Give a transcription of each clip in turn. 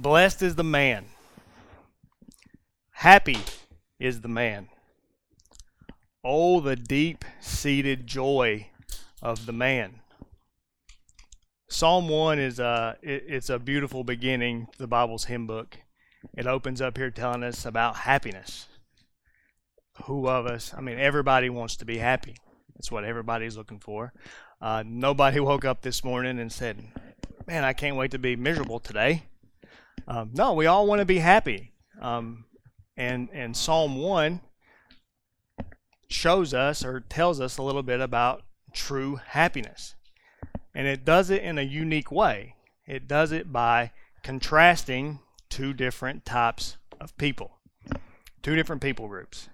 Blessed is the man. Happy is the man. Oh, the deep seated joy of the man. Psalm 1 is a, it's a beautiful beginning to the Bible's hymn book. It opens up here telling us about happiness. Who of us, I mean, everybody wants to be happy. That's what everybody's looking for. Uh, nobody woke up this morning and said, Man, I can't wait to be miserable today. Um, no, we all want to be happy. Um, and, and Psalm 1 shows us or tells us a little bit about true happiness. And it does it in a unique way. It does it by contrasting two different types of people, two different people groups.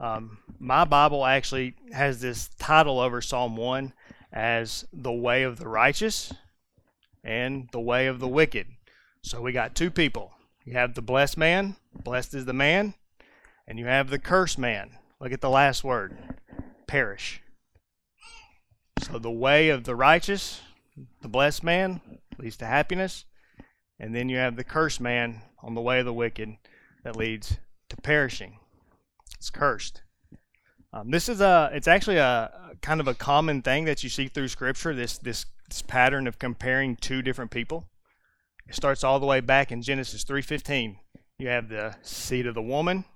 Um, my Bible actually has this title over Psalm 1 as the way of the righteous and the way of the wicked. So we got two people. You have the blessed man, blessed is the man, and you have the cursed man. Look at the last word perish. So the way of the righteous, the blessed man, leads to happiness. And then you have the cursed man on the way of the wicked that leads to perishing. It's cursed. Um, this is a it's actually a, a kind of a common thing that you see through scripture this this this pattern of comparing two different people. It starts all the way back in Genesis 3:15. You have the seed of the woman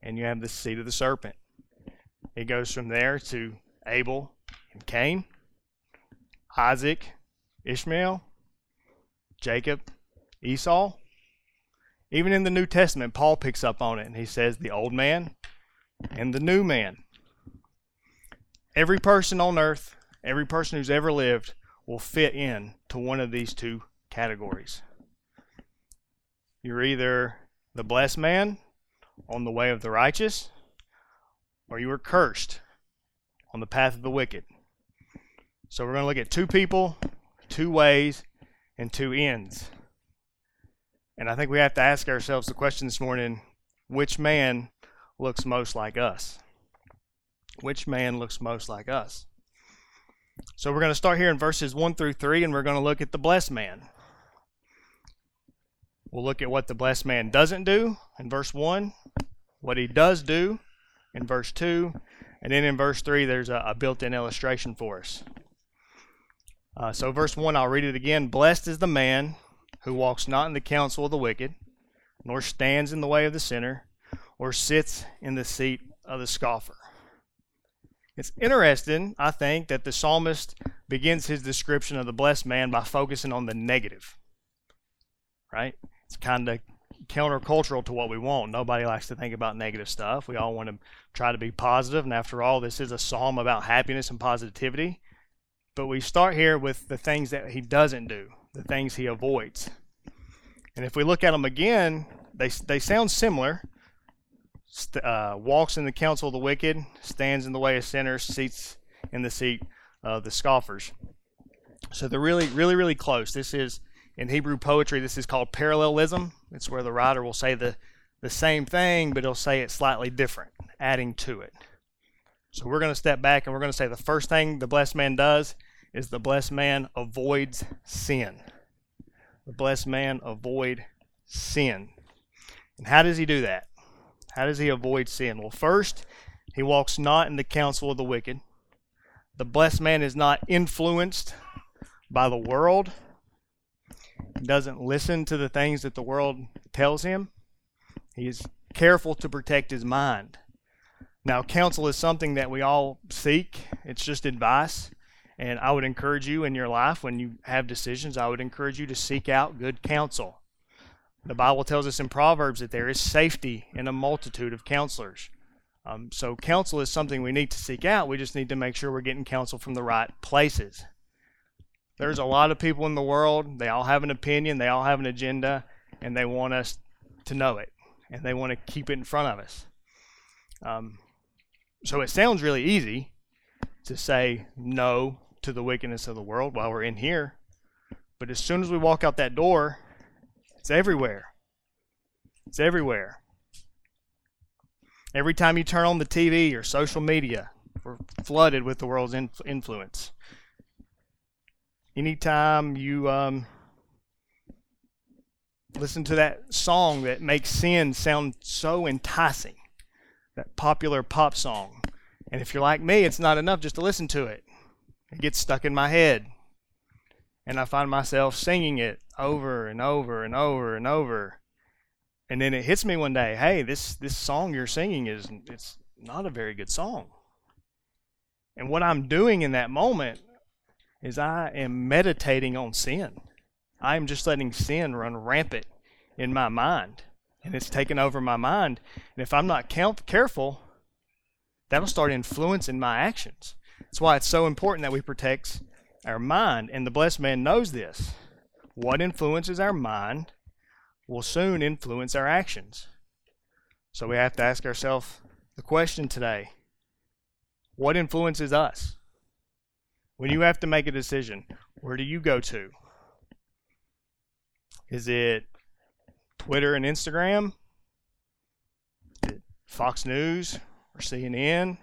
and you have the seed of the serpent. It goes from there to Abel and Cain, Isaac, Ishmael, Jacob, Esau. Even in the New Testament, Paul picks up on it and he says the old man and the new man. Every person on earth, every person who's ever lived, will fit in to one of these two categories. You're either the blessed man on the way of the righteous, or you are cursed on the path of the wicked. So we're going to look at two people, two ways, and two ends. And I think we have to ask ourselves the question this morning which man looks most like us? Which man looks most like us? So we're going to start here in verses 1 through 3, and we're going to look at the blessed man. We'll look at what the blessed man doesn't do in verse 1, what he does do in verse 2, and then in verse 3, there's a, a built in illustration for us. Uh, so, verse 1, I'll read it again. Blessed is the man who walks not in the counsel of the wicked, nor stands in the way of the sinner, or sits in the seat of the scoffer. It's interesting, I think, that the psalmist begins his description of the blessed man by focusing on the negative. Right? It's kind of countercultural to what we want. Nobody likes to think about negative stuff. We all want to try to be positive, and after all, this is a psalm about happiness and positivity. But we start here with the things that he doesn't do, the things he avoids. And if we look at them again, they, they sound similar, uh, walks in the counsel of the wicked, stands in the way of sinners, seats in the seat of the scoffers. So they're really, really, really close. This is in Hebrew poetry. This is called parallelism. It's where the writer will say the the same thing, but he'll say it slightly different, adding to it. So we're going to step back and we're going to say the first thing the blessed man does is the blessed man avoids sin. The blessed man avoid sin. And how does he do that? How does he avoid sin? Well, first, he walks not in the counsel of the wicked. The blessed man is not influenced by the world. Doesn't listen to the things that the world tells him. He's careful to protect his mind. Now, counsel is something that we all seek, it's just advice. And I would encourage you in your life, when you have decisions, I would encourage you to seek out good counsel. The Bible tells us in Proverbs that there is safety in a multitude of counselors. Um, so, counsel is something we need to seek out. We just need to make sure we're getting counsel from the right places. There's a lot of people in the world, they all have an opinion, they all have an agenda, and they want us to know it, and they want to keep it in front of us. Um, so, it sounds really easy to say no to the wickedness of the world while we're in here, but as soon as we walk out that door, it's everywhere. It's everywhere. Every time you turn on the TV or social media, we're flooded with the world's influence. Anytime you um, listen to that song that makes sin sound so enticing, that popular pop song. And if you're like me, it's not enough just to listen to it. It gets stuck in my head. And I find myself singing it over and over and over and over. And then it hits me one day, hey, this this song you're singing is it's not a very good song. And what I'm doing in that moment is I am meditating on sin. I am just letting sin run rampant in my mind. And it's taken over my mind. And if I'm not careful, that'll start influencing my actions. That's why it's so important that we protect our mind. And the blessed man knows this. What influences our mind will soon influence our actions. So we have to ask ourselves the question today what influences us? When you have to make a decision, where do you go to? Is it Twitter and Instagram? Fox News or CNN?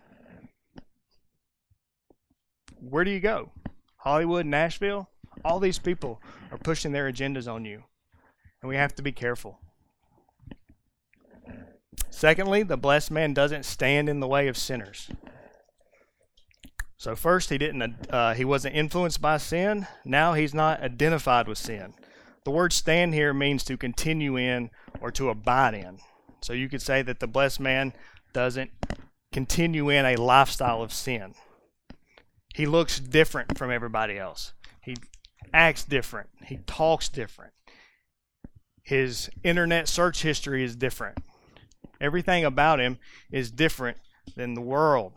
Where do you go? Hollywood, Nashville? All these people are pushing their agendas on you, and we have to be careful. Secondly, the blessed man doesn't stand in the way of sinners. So first, he didn't. Uh, he wasn't influenced by sin. Now he's not identified with sin. The word "stand" here means to continue in or to abide in. So you could say that the blessed man doesn't continue in a lifestyle of sin. He looks different from everybody else. He acts different. He talks different. His internet search history is different. Everything about him is different than the world.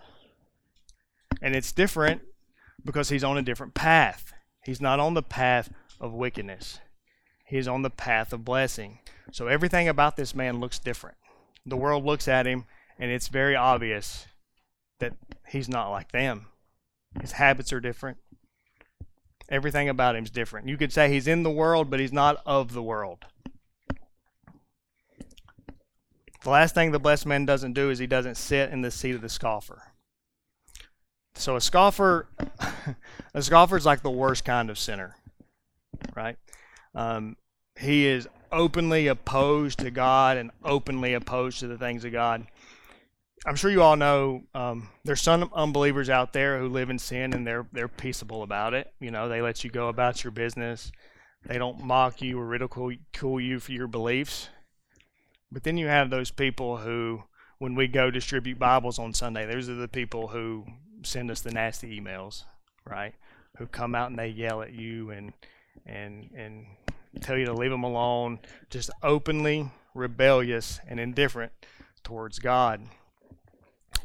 And it's different because he's on a different path. He's not on the path of wickedness, he's on the path of blessing. So everything about this man looks different. The world looks at him, and it's very obvious that he's not like them. His habits are different. Everything about him is different. You could say he's in the world, but he's not of the world. The last thing the blessed man doesn't do is he doesn't sit in the seat of the scoffer. So a scoffer, a scoffer is like the worst kind of sinner, right? Um, he is openly opposed to God and openly opposed to the things of God. I'm sure you all know um, there's some unbelievers out there who live in sin and they're they're peaceable about it. You know, they let you go about your business. They don't mock you or ridicule you for your beliefs. But then you have those people who, when we go distribute Bibles on Sunday, those are the people who send us the nasty emails, right? Who come out and they yell at you and and and tell you to leave them alone, just openly rebellious and indifferent towards God.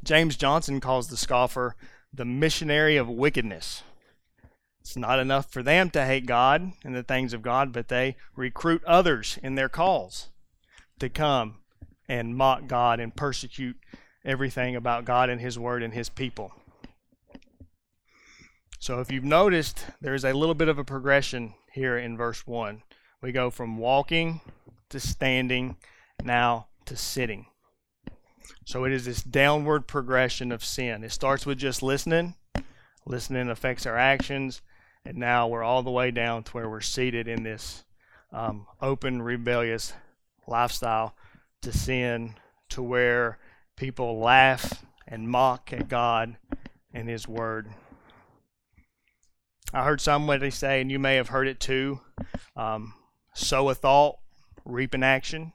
James Johnson calls the scoffer the missionary of wickedness. It's not enough for them to hate God and the things of God, but they recruit others in their calls to come and mock God and persecute everything about God and His Word and His people. So if you've noticed, there's a little bit of a progression here in verse 1. We go from walking to standing, now to sitting. So it is this downward progression of sin. It starts with just listening. Listening affects our actions. And now we're all the way down to where we're seated in this um, open, rebellious lifestyle to sin, to where people laugh and mock at God and His Word. I heard somebody say, and you may have heard it too um, sow a thought, reap an action.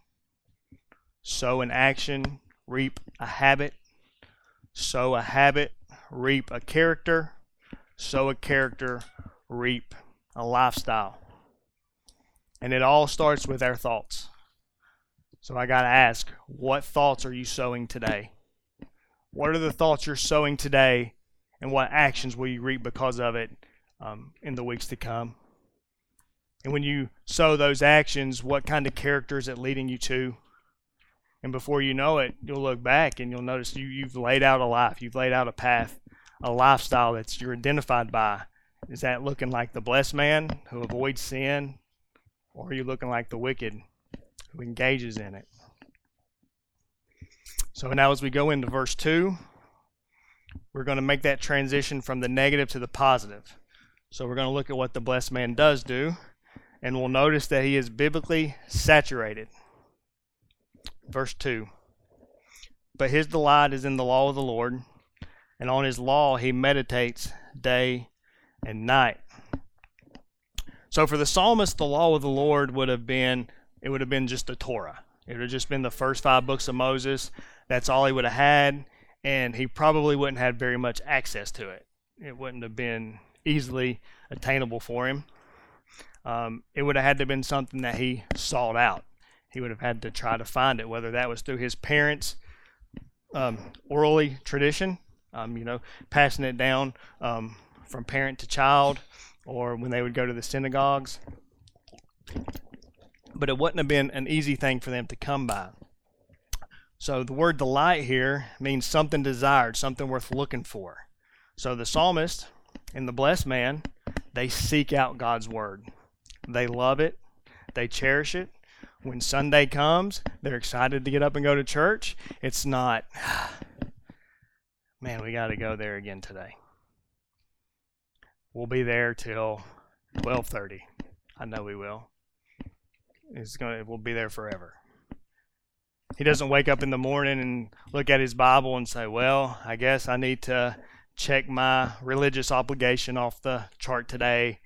Sow an action, reap a habit. Sow a habit, reap a character. Sow a character, reap a lifestyle. And it all starts with our thoughts. So I got to ask, what thoughts are you sowing today? What are the thoughts you're sowing today, and what actions will you reap because of it um, in the weeks to come. And when you sow those actions, what kind of character is it leading you to? And before you know it, you'll look back and you'll notice you, you've laid out a life, you've laid out a path, a lifestyle that you're identified by. Is that looking like the blessed man who avoids sin? Or are you looking like the wicked who engages in it? So now, as we go into verse 2, we're going to make that transition from the negative to the positive. So we're going to look at what the blessed man does do. and we'll notice that he is biblically saturated. Verse 2 But his delight is in the law of the Lord, and on his law he meditates day and night. So for the psalmist, the law of the Lord would have been it would have been just the Torah. It would have just been the first five books of Moses. That's all he would have had, and he probably wouldn't have very much access to it. It wouldn't have been easily attainable for him. Um, it would have had to have been something that he sought out. He would have had to try to find it, whether that was through his parents' um, orally tradition, um, you know, passing it down um, from parent to child, or when they would go to the synagogues. But it wouldn't have been an easy thing for them to come by. So the word delight here means something desired, something worth looking for. So the psalmist and the blessed man, they seek out God's word. They love it, they cherish it. When Sunday comes, they're excited to get up and go to church. It's not, man, we got to go there again today. We'll be there till 12:30. I know we will. It's going to we'll be there forever. He doesn't wake up in the morning and look at his Bible and say, "Well, I guess I need to check my religious obligation off the chart today.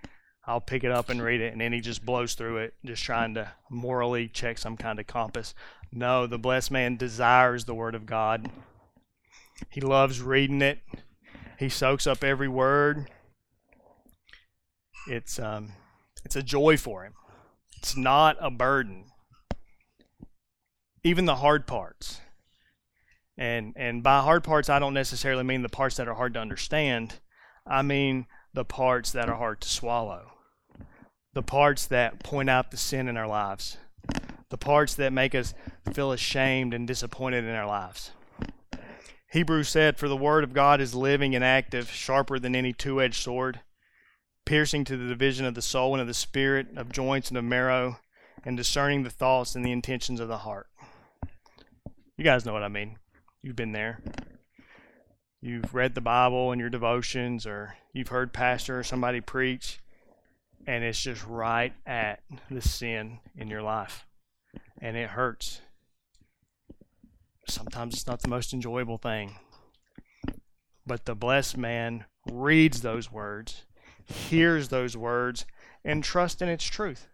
I'll pick it up and read it." And then he just blows through it, just trying to morally check some kind of compass. No, the blessed man desires the word of God. He loves reading it. He soaks up every word. It's um, it's a joy for him. It's not a burden. Even the hard parts. And and by hard parts I don't necessarily mean the parts that are hard to understand. I mean the parts that are hard to swallow. The parts that point out the sin in our lives. The parts that make us feel ashamed and disappointed in our lives. Hebrews said, For the word of God is living and active, sharper than any two edged sword piercing to the division of the soul and of the spirit, of joints and of marrow, and discerning the thoughts and the intentions of the heart. You guys know what I mean. You've been there. You've read the Bible in your devotions, or you've heard pastor or somebody preach, and it's just right at the sin in your life. And it hurts. Sometimes it's not the most enjoyable thing. But the blessed man reads those words hears those words and trusts in its truth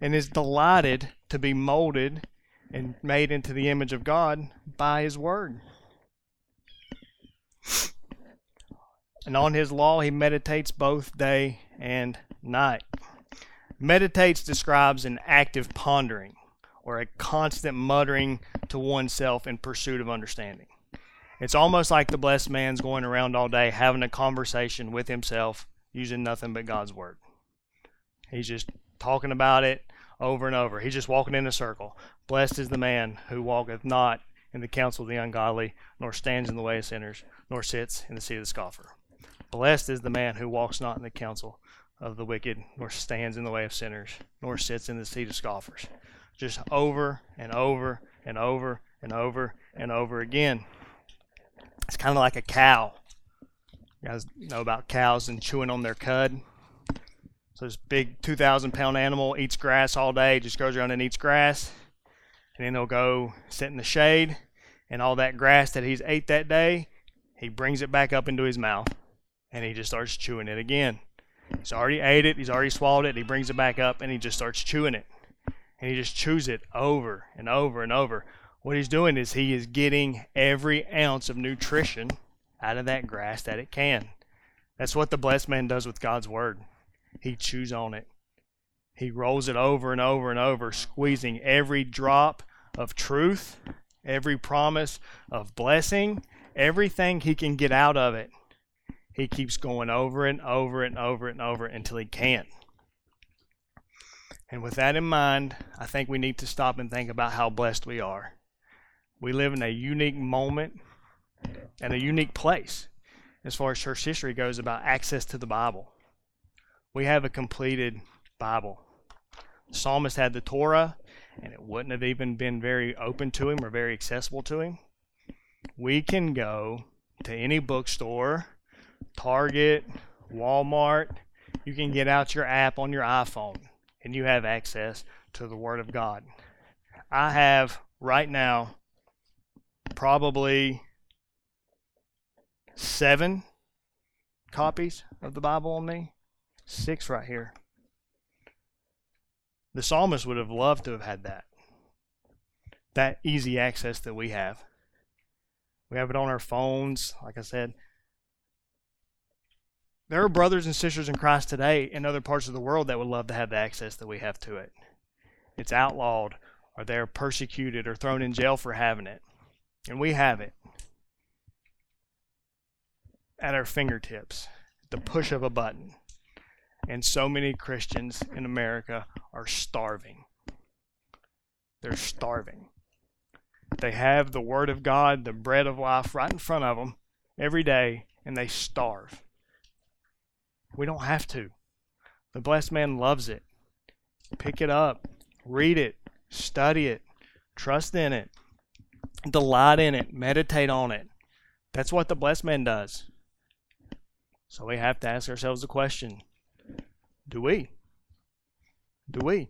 and is delighted to be molded and made into the image of God by his word. And on his law he meditates both day and night. Meditates describes an active pondering or a constant muttering to oneself in pursuit of understanding. It's almost like the blessed man's going around all day having a conversation with himself using nothing but God's word. He's just talking about it over and over. He's just walking in a circle. Blessed is the man who walketh not in the counsel of the ungodly, nor stands in the way of sinners, nor sits in the seat of the scoffer. Blessed is the man who walks not in the counsel of the wicked, nor stands in the way of sinners, nor sits in the seat of scoffers. Just over and over and over and over and over again. It's kind of like a cow you guys know about cows and chewing on their cud. So this big 2,000 pound animal eats grass all day, just goes around and eats grass. And then he'll go sit in the shade, and all that grass that he's ate that day, he brings it back up into his mouth, and he just starts chewing it again. He's already ate it, he's already swallowed it, he brings it back up, and he just starts chewing it. And he just chews it over and over and over. What he's doing is he is getting every ounce of nutrition out of that grass that it can. That's what the blessed man does with God's word. He chews on it. He rolls it over and over and over, squeezing every drop of truth, every promise of blessing, everything he can get out of it. He keeps going over and over and over and over until he can't. And with that in mind, I think we need to stop and think about how blessed we are. We live in a unique moment and a unique place as far as church history goes about access to the Bible. We have a completed Bible. The psalmist had the Torah, and it wouldn't have even been very open to him or very accessible to him. We can go to any bookstore, Target, Walmart. You can get out your app on your iPhone and you have access to the Word of God. I have right now probably seven copies of the Bible on me, six right here. The psalmist would have loved to have had that. That easy access that we have. We have it on our phones, like I said. There are brothers and sisters in Christ today in other parts of the world that would love to have the access that we have to it. It's outlawed, or they're persecuted or thrown in jail for having it. And we have it at our fingertips, the push of a button. And so many Christians in America are starving. They're starving. They have the Word of God, the bread of life, right in front of them every day, and they starve. We don't have to. The blessed man loves it. Pick it up, read it, study it, trust in it, delight in it, meditate on it. That's what the blessed man does. So we have to ask ourselves the question do we? Do we?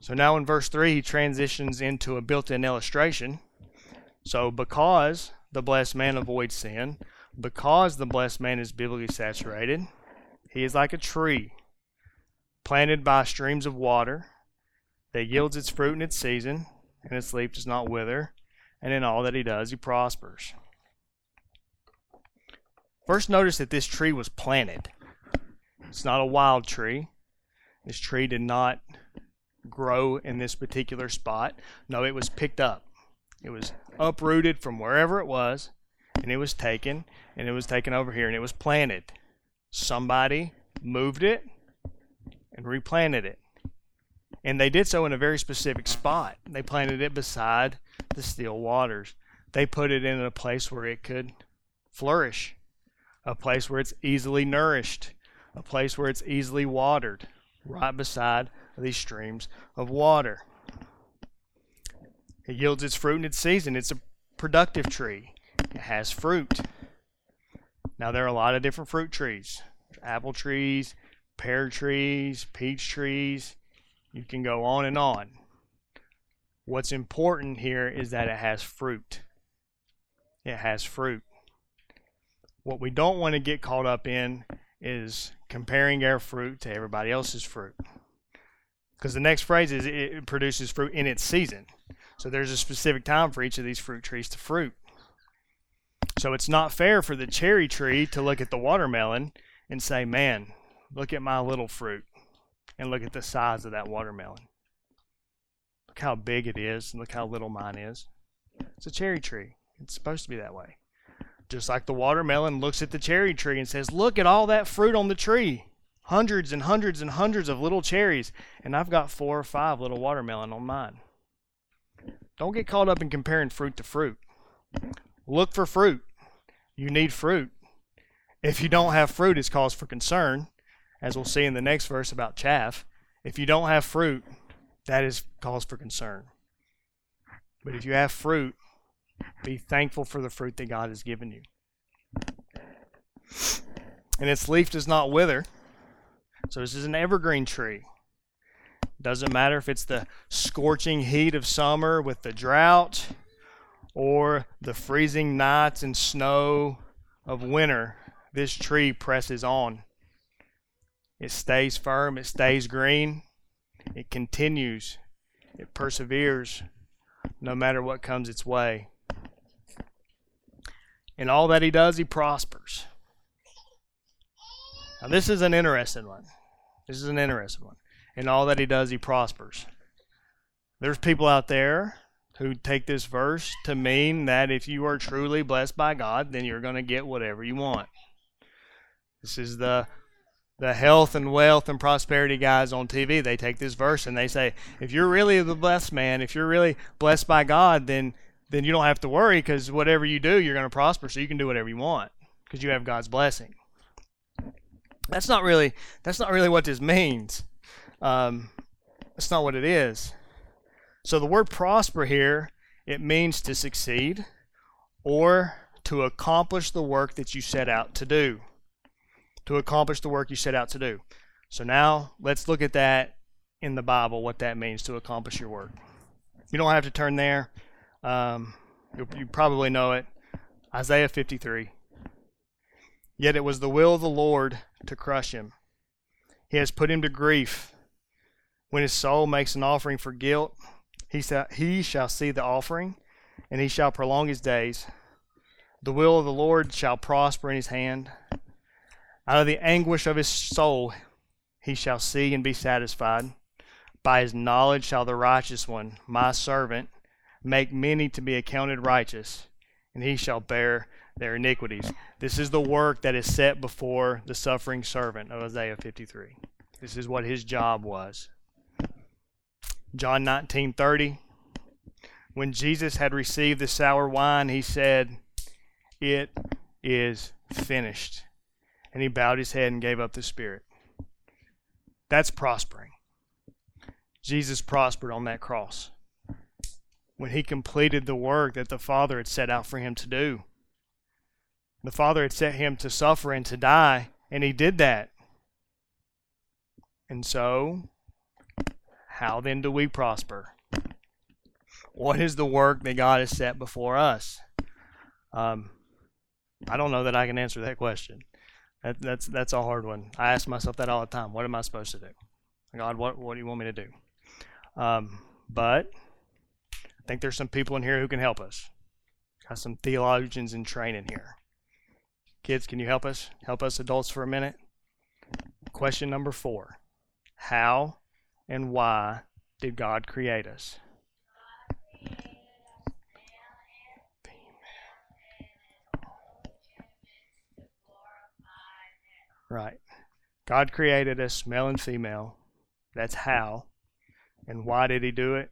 So now in verse 3, he transitions into a built in illustration. So, because the blessed man avoids sin, because the blessed man is biblically saturated, he is like a tree planted by streams of water that yields its fruit in its season, and its leaf does not wither, and in all that he does, he prospers. First, notice that this tree was planted. It's not a wild tree. This tree did not grow in this particular spot. No, it was picked up. It was uprooted from wherever it was, and it was taken, and it was taken over here, and it was planted. Somebody moved it and replanted it. And they did so in a very specific spot. They planted it beside the still waters. They put it in a place where it could flourish, a place where it's easily nourished, a place where it's easily watered, right beside these streams of water. It yields its fruit in its season. It's a productive tree. It has fruit. Now, there are a lot of different fruit trees apple trees, pear trees, peach trees. You can go on and on. What's important here is that it has fruit. It has fruit. What we don't want to get caught up in is comparing our fruit to everybody else's fruit. Because the next phrase is it produces fruit in its season. So there's a specific time for each of these fruit trees to fruit. So it's not fair for the cherry tree to look at the watermelon and say, man, look at my little fruit and look at the size of that watermelon. Look how big it is and look how little mine is. It's a cherry tree. It's supposed to be that way. Just like the watermelon looks at the cherry tree and says, Look at all that fruit on the tree. Hundreds and hundreds and hundreds of little cherries. And I've got four or five little watermelon on mine. Don't get caught up in comparing fruit to fruit. Look for fruit. You need fruit. If you don't have fruit, it's cause for concern, as we'll see in the next verse about chaff. If you don't have fruit, that is cause for concern. But if you have fruit, be thankful for the fruit that God has given you. And its leaf does not wither. So this is an evergreen tree. Doesn't matter if it's the scorching heat of summer with the drought or the freezing nights and snow of winter. This tree presses on. It stays firm, it stays green, it continues, it perseveres no matter what comes its way. In all that he does, he prospers. Now, this is an interesting one. This is an interesting one. In all that he does, he prospers. There's people out there who take this verse to mean that if you are truly blessed by God, then you're going to get whatever you want. This is the the health and wealth and prosperity guys on TV. They take this verse and they say, if you're really the blessed man, if you're really blessed by God, then then you don't have to worry because whatever you do, you're going to prosper. So you can do whatever you want because you have God's blessing. That's not really that's not really what this means. Um, that's not what it is. So the word prosper here it means to succeed or to accomplish the work that you set out to do. To accomplish the work you set out to do. So now let's look at that in the Bible, what that means to accomplish your work. You don't have to turn there. Um, you, probably know it. Isaiah 53. Yet it was the will of the Lord to crush him. He has put him to grief. When his soul makes an offering for guilt, he he shall see the offering, and he shall prolong his days. The will of the Lord shall prosper in his hand. Out of the anguish of his soul he shall see and be satisfied. By his knowledge shall the righteous one, my servant, make many to be accounted righteous, and he shall bear their iniquities. This is the work that is set before the suffering servant of Isaiah 53. This is what his job was. John 19:30 When Jesus had received the sour wine, he said, "It is finished." And he bowed his head and gave up the spirit. That's prospering. Jesus prospered on that cross when he completed the work that the Father had set out for him to do. The Father had set him to suffer and to die, and he did that. And so, how then do we prosper? What is the work that God has set before us? Um, I don't know that I can answer that question. That, that's that's a hard one. I ask myself that all the time. What am I supposed to do? God, what what do you want me to do? Um, but think there's some people in here who can help us. Got some theologians in training here. Kids, can you help us? Help us adults for a minute. Question number four How and why did God create us? Right. God created us male and female. That's how. And why did He do it?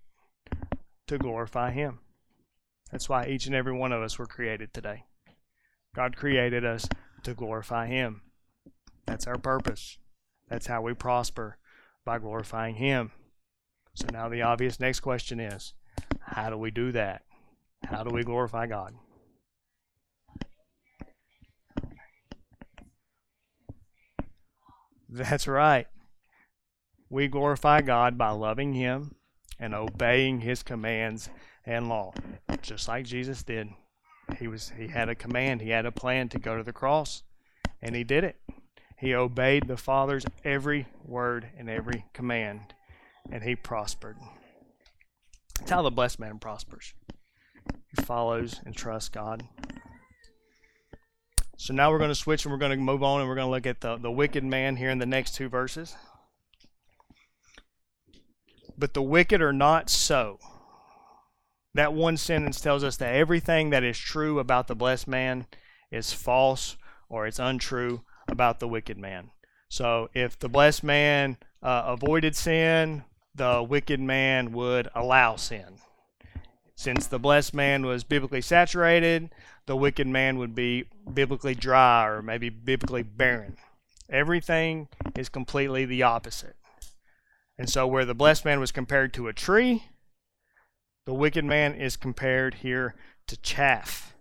To glorify Him. That's why each and every one of us were created today. God created us to glorify Him. That's our purpose. That's how we prosper by glorifying Him. So now the obvious next question is how do we do that? How do we glorify God? That's right. We glorify God by loving Him and obeying His commands and law, just like Jesus did. He was he had a command, he had a plan to go to the cross, and he did it. He obeyed the Father's every word and every command, and he prospered. That's how the blessed man prospers. He follows and trusts God. So now we're going to switch and we're going to move on and we're going to look at the, the wicked man here in the next two verses. But the wicked are not so. That one sentence tells us that everything that is true about the blessed man is false or it's untrue about the wicked man. So if the blessed man uh, avoided sin, the wicked man would allow sin. Since the blessed man was biblically saturated, the wicked man would be biblically dry or maybe biblically barren. Everything is completely the opposite. And so, where the blessed man was compared to a tree, the wicked man is compared here to chaff,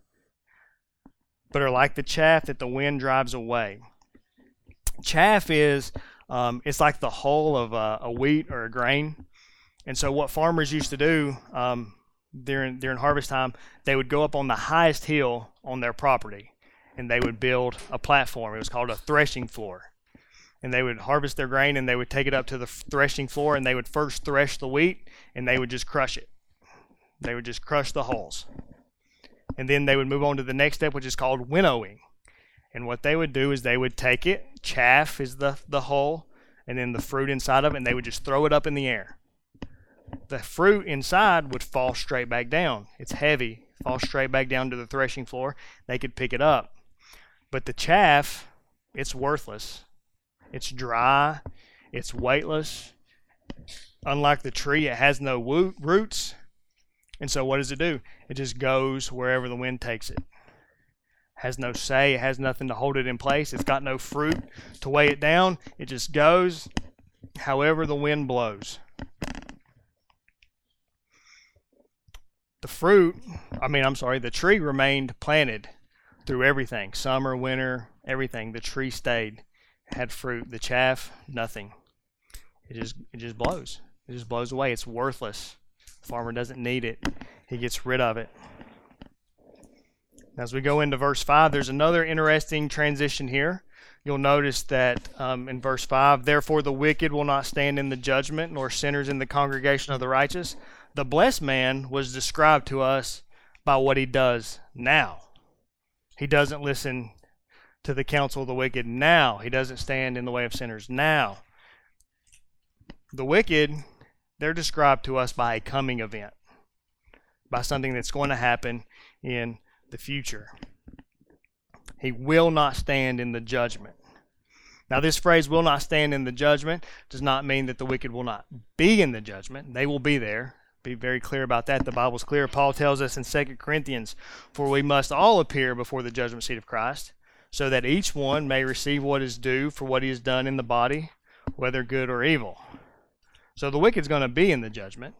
but are like the chaff that the wind drives away. Chaff is um, it's like the hull of a, a, wheat or a grain, and so what farmers used to do um, during during harvest time, they would go up on the highest hill on their property, and they would build a platform. It was called a threshing floor, and they would harvest their grain and they would take it up to the threshing floor, and they would first thresh the wheat, and they would just crush it. They would just crush the hulls, and then they would move on to the next step, which is called winnowing. And what they would do is they would take it, chaff is the the hull, and then the fruit inside of it, and they would just throw it up in the air the fruit inside would fall straight back down. It's heavy, fall straight back down to the threshing floor. They could pick it up. But the chaff, it's worthless. It's dry, it's weightless. Unlike the tree, it has no roots. And so what does it do? It just goes wherever the wind takes it. Has no say, it has nothing to hold it in place. It's got no fruit to weigh it down. It just goes however the wind blows. the fruit, I mean, I'm sorry, the tree remained planted through everything summer, winter, everything. The tree stayed. Had fruit. The chaff, nothing. It just it just blows. It just blows away. It's worthless. The farmer doesn't need it. He gets rid of it. As we go into verse 5, there's another interesting transition here. You'll notice that um, in verse 5, therefore the wicked will not stand in the judgment, nor sinners in the congregation of the righteous. The blessed man was described to us by what he does now. He doesn't listen to the counsel of the wicked now. He doesn't stand in the way of sinners now. The wicked, they're described to us by a coming event, by something that's going to happen in the future. He will not stand in the judgment. Now, this phrase, will not stand in the judgment, does not mean that the wicked will not be in the judgment. They will be there. Be very clear about that. The Bible's clear. Paul tells us in 2 Corinthians, For we must all appear before the judgment seat of Christ, so that each one may receive what is due for what he has done in the body, whether good or evil. So the wicked's going to be in the judgment.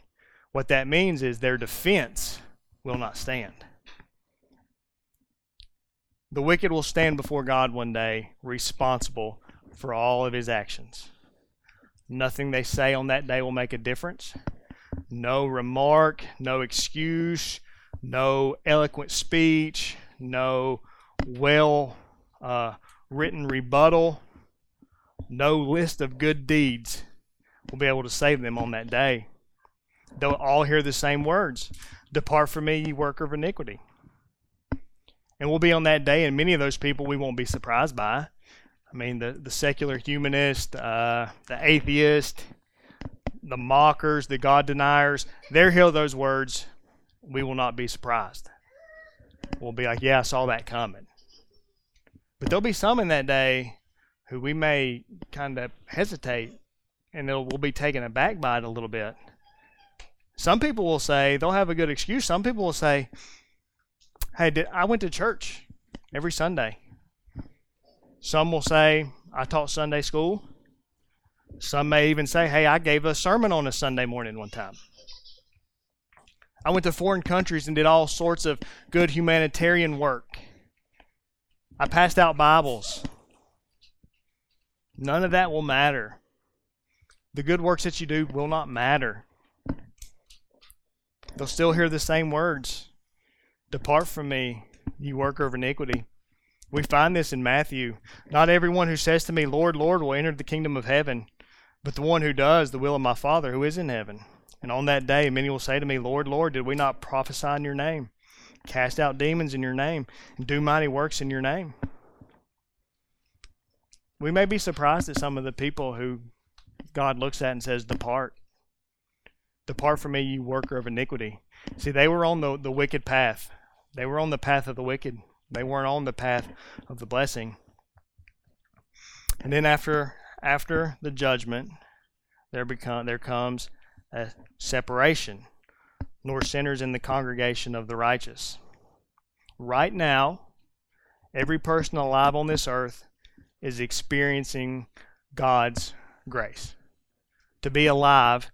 What that means is their defense will not stand. The wicked will stand before God one day responsible for all of his actions. Nothing they say on that day will make a difference. No remark, no excuse, no eloquent speech, no well uh, written rebuttal, no list of good deeds will be able to save them on that day. They'll all hear the same words Depart from me, ye worker of iniquity. And we'll be on that day, and many of those people we won't be surprised by. I mean, the, the secular humanist, uh, the atheist, the mockers, the God deniers, they'll hear those words. We will not be surprised. We'll be like, yeah, I saw that coming. But there'll be some in that day who we may kind of hesitate and we'll be taken aback by it a little bit. Some people will say, they'll have a good excuse. Some people will say, hey, did, I went to church every Sunday. Some will say, I taught Sunday school. Some may even say, hey, I gave a sermon on a Sunday morning one time. I went to foreign countries and did all sorts of good humanitarian work. I passed out Bibles. None of that will matter. The good works that you do will not matter. They'll still hear the same words Depart from me, you worker of iniquity. We find this in Matthew. Not everyone who says to me, Lord, Lord, will enter the kingdom of heaven, but the one who does the will of my Father who is in heaven. And on that day, many will say to me, Lord, Lord, did we not prophesy in your name, cast out demons in your name, and do mighty works in your name? We may be surprised at some of the people who God looks at and says, Depart. Depart from me, you worker of iniquity. See, they were on the, the wicked path. They were on the path of the wicked. They weren't on the path of the blessing. And then after after the judgment, there become there comes a separation, nor sinners in the congregation of the righteous. Right now, every person alive on this earth is experiencing God's grace. To be alive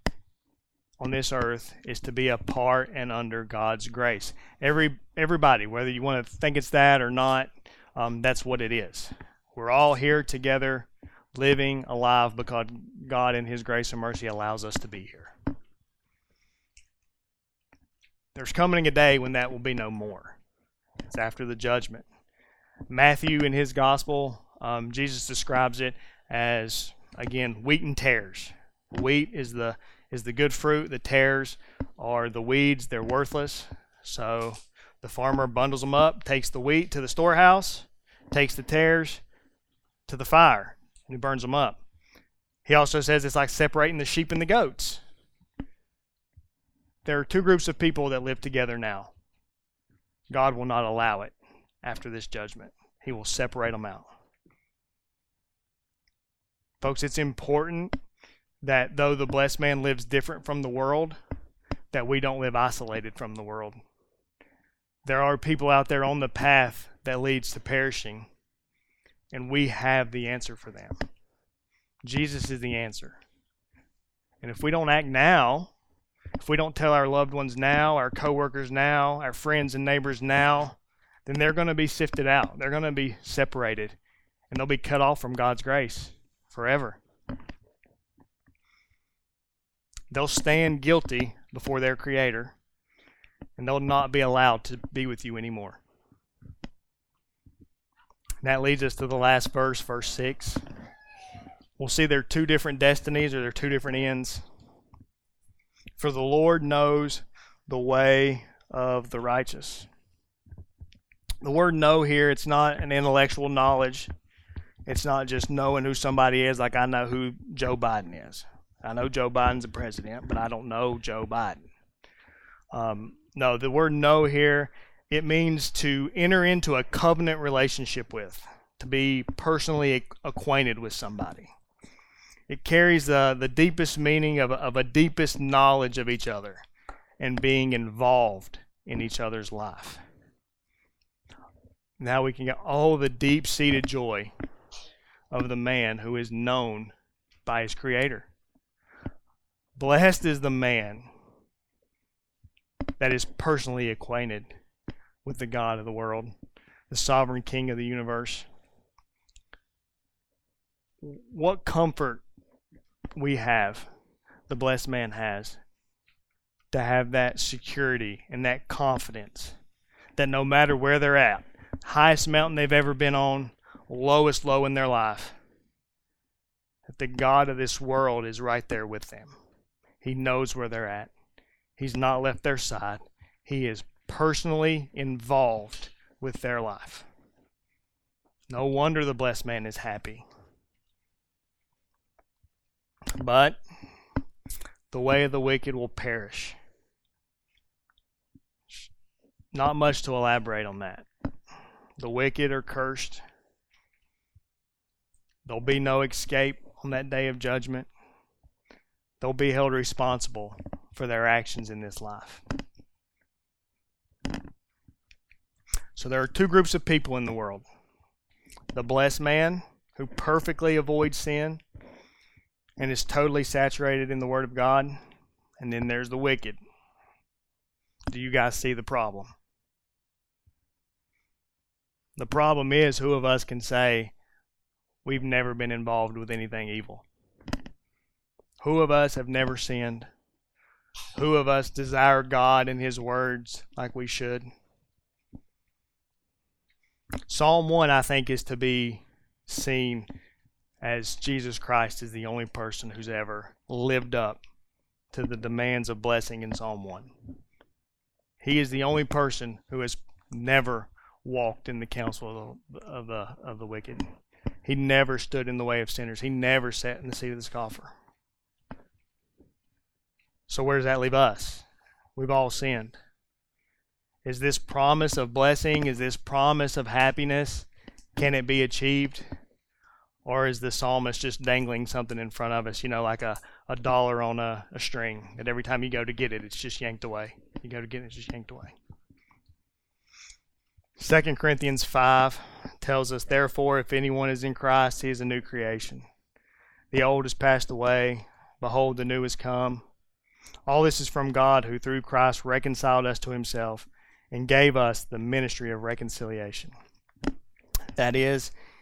on this earth is to be a part and under God's grace. Every everybody, whether you want to think it's that or not, um, that's what it is. We're all here together, living alive because God, in His grace and mercy, allows us to be here. There's coming a day when that will be no more. It's after the judgment. Matthew, in his gospel, um, Jesus describes it as again wheat and tares. Wheat is the is the good fruit. The tares are the weeds. They're worthless. So the farmer bundles them up, takes the wheat to the storehouse, takes the tares to the fire, and he burns them up. He also says it's like separating the sheep and the goats. There are two groups of people that live together now. God will not allow it after this judgment. He will separate them out. Folks, it's important that though the blessed man lives different from the world, that we don't live isolated from the world. There are people out there on the path that leads to perishing, and we have the answer for them. Jesus is the answer. And if we don't act now, if we don't tell our loved ones now, our coworkers now, our friends and neighbors now, then they're going to be sifted out. They're going to be separated and they'll be cut off from God's grace forever. They'll stand guilty before their Creator, and they'll not be allowed to be with you anymore. And that leads us to the last verse, verse 6. We'll see there are two different destinies or there are two different ends. For the Lord knows the way of the righteous. The word know here, it's not an intellectual knowledge. It's not just knowing who somebody is, like I know who Joe Biden is. I know Joe Biden's the president, but I don't know Joe Biden. Um, no, the word know here, it means to enter into a covenant relationship with, to be personally acquainted with somebody. It carries the, the deepest meaning of, of a deepest knowledge of each other and being involved in each other's life. Now we can get all the deep seated joy of the man who is known by his Creator. Blessed is the man that is personally acquainted with the God of the world, the sovereign King of the universe. What comfort we have, the blessed man has, to have that security and that confidence that no matter where they're at, highest mountain they've ever been on, lowest low in their life, that the God of this world is right there with them. He knows where they're at. He's not left their side. He is personally involved with their life. No wonder the blessed man is happy. But the way of the wicked will perish. Not much to elaborate on that. The wicked are cursed. There'll be no escape on that day of judgment. They'll be held responsible for their actions in this life. So there are two groups of people in the world the blessed man who perfectly avoids sin and is totally saturated in the Word of God, and then there's the wicked. Do you guys see the problem? The problem is, who of us can say we've never been involved with anything evil? Who of us have never sinned? Who of us desire God and His words like we should? Psalm 1, I think, is to be seen as Jesus Christ is the only person who's ever lived up to the demands of blessing in Psalm 1. He is the only person who has never walked in the counsel of the, of the, of the wicked. He never stood in the way of sinners. He never sat in the seat of the scoffer. So, where does that leave us? We've all sinned. Is this promise of blessing, is this promise of happiness, can it be achieved? Or is the psalmist just dangling something in front of us, you know, like a, a dollar on a, a string, that every time you go to get it, it's just yanked away? You go to get it, it's just yanked away. 2 Corinthians 5 tells us, Therefore, if anyone is in Christ, he is a new creation. The old has passed away. Behold, the new has come. All this is from God, who through Christ reconciled us to himself and gave us the ministry of reconciliation. That is,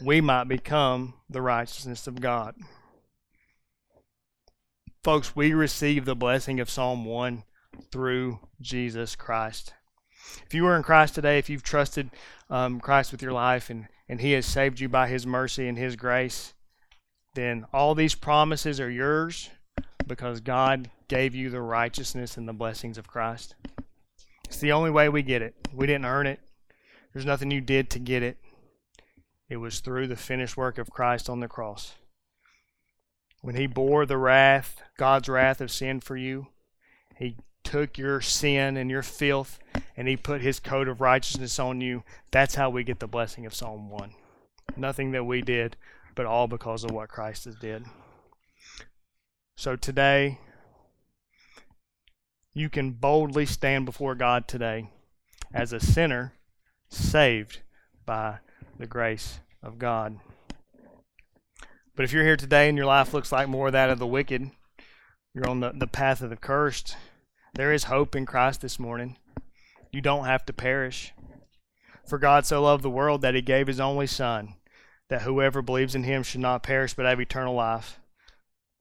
we might become the righteousness of God. Folks, we receive the blessing of Psalm 1 through Jesus Christ. If you are in Christ today, if you've trusted um, Christ with your life and, and He has saved you by His mercy and His grace, then all these promises are yours because God gave you the righteousness and the blessings of Christ. It's the only way we get it. We didn't earn it, there's nothing you did to get it. It was through the finished work of Christ on the cross. When He bore the wrath, God's wrath of sin for you, He took your sin and your filth and He put His coat of righteousness on you. That's how we get the blessing of Psalm 1. Nothing that we did but all because of what Christ has did. So today, you can boldly stand before God today as a sinner saved by the grace of God. But if you're here today and your life looks like more of that of the wicked, you're on the, the path of the cursed, there is hope in Christ this morning. You don't have to perish. For God so loved the world that he gave his only Son, that whoever believes in him should not perish but have eternal life.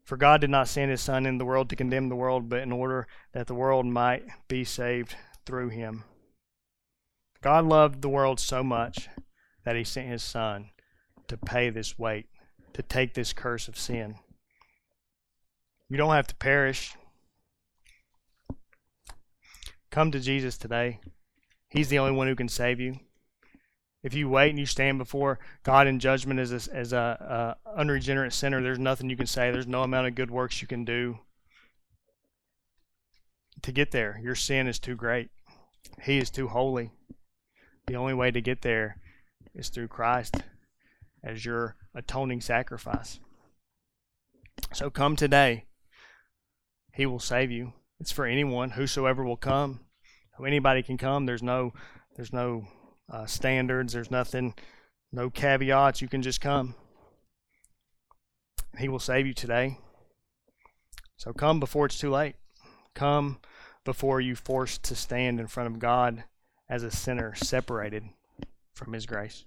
For God did not send his Son in the world to condemn the world, but in order that the world might be saved through him. God loved the world so much that he sent his Son to pay this weight, to take this curse of sin. You don't have to perish. Come to Jesus today. He's the only one who can save you. If you wait and you stand before God in judgment as a, as a, a unregenerate sinner, there's nothing you can say. There's no amount of good works you can do to get there. Your sin is too great. He is too holy. The only way to get there is through Christ as your atoning sacrifice. So come today. He will save you. It's for anyone, whosoever will come. Anybody can come. There's no there's no uh, standards. There's nothing, no caveats. You can just come. He will save you today. So come before it's too late. Come before you forced to stand in front of God as a sinner separated from His grace.